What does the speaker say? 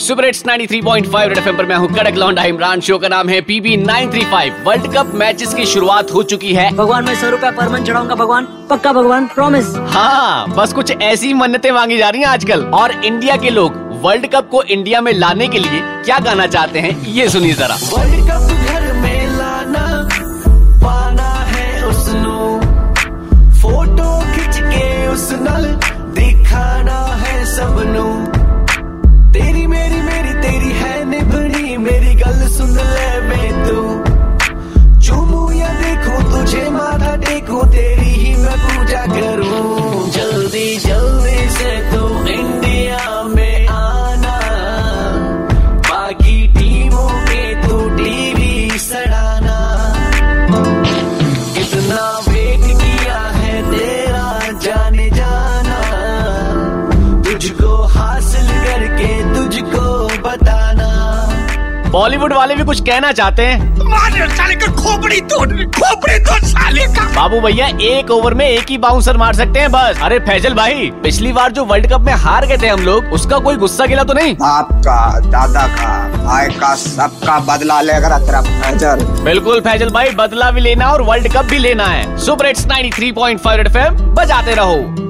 Super hits 93.5 red FM पर मैं हूँ कड़क लौंडा इमरान। शो का नाम है पीबी 935 वर्ल्ड कप मैचेस की शुरुआत हो चुकी है। भगवान मैं सौ रुपया परमन चढ़ाऊँगा भगवान। पक्का भगवान प्रॉमिस हाँ बस कुछ ऐसी मन्नतें मांगी जा रही हैं आजकल। और इंडिया के लोग वर्ल्ड कप को इंडिया में लाने के लिए क्या गाना चाहते हैं ये सुनिए जरा। वर्ल्ड कप गल सुन ले वे तू। चूमू या देखूँ, तुझे माथा टेकूं, तेरी ही मैं पूजा करूँ। जल्दी जल्दी से तू इंडिया में आना। बाकी टीमों के तू टीवी सड़ाना। कितना वेट किया है तेरा जाने जाना। तुझको हासिल करके तुझको बताना। बॉलीवुड वाले भी कुछ कहना चाहते हैं। मार साले का खोपड़ी तोड़ खोपड़ी तोड़ साले का। बाबू भैया एक ओवर में एक ही बाउंसर मार सकते हैं बस। अरे फैजल भाई पिछली बार जो वर्ल्ड कप में हार गए थे हम लोग उसका कोई गुस्सा गिला तो नहीं? बाप का दादा का भाई का सबका बदला लेकर तेरा फैजल। बिल्कुल फैजल भाई बदला भी लेना और वर्ल्ड कप भी लेना है। सुपर हिट्स 93.5 रेड एफएम बजाते रहो।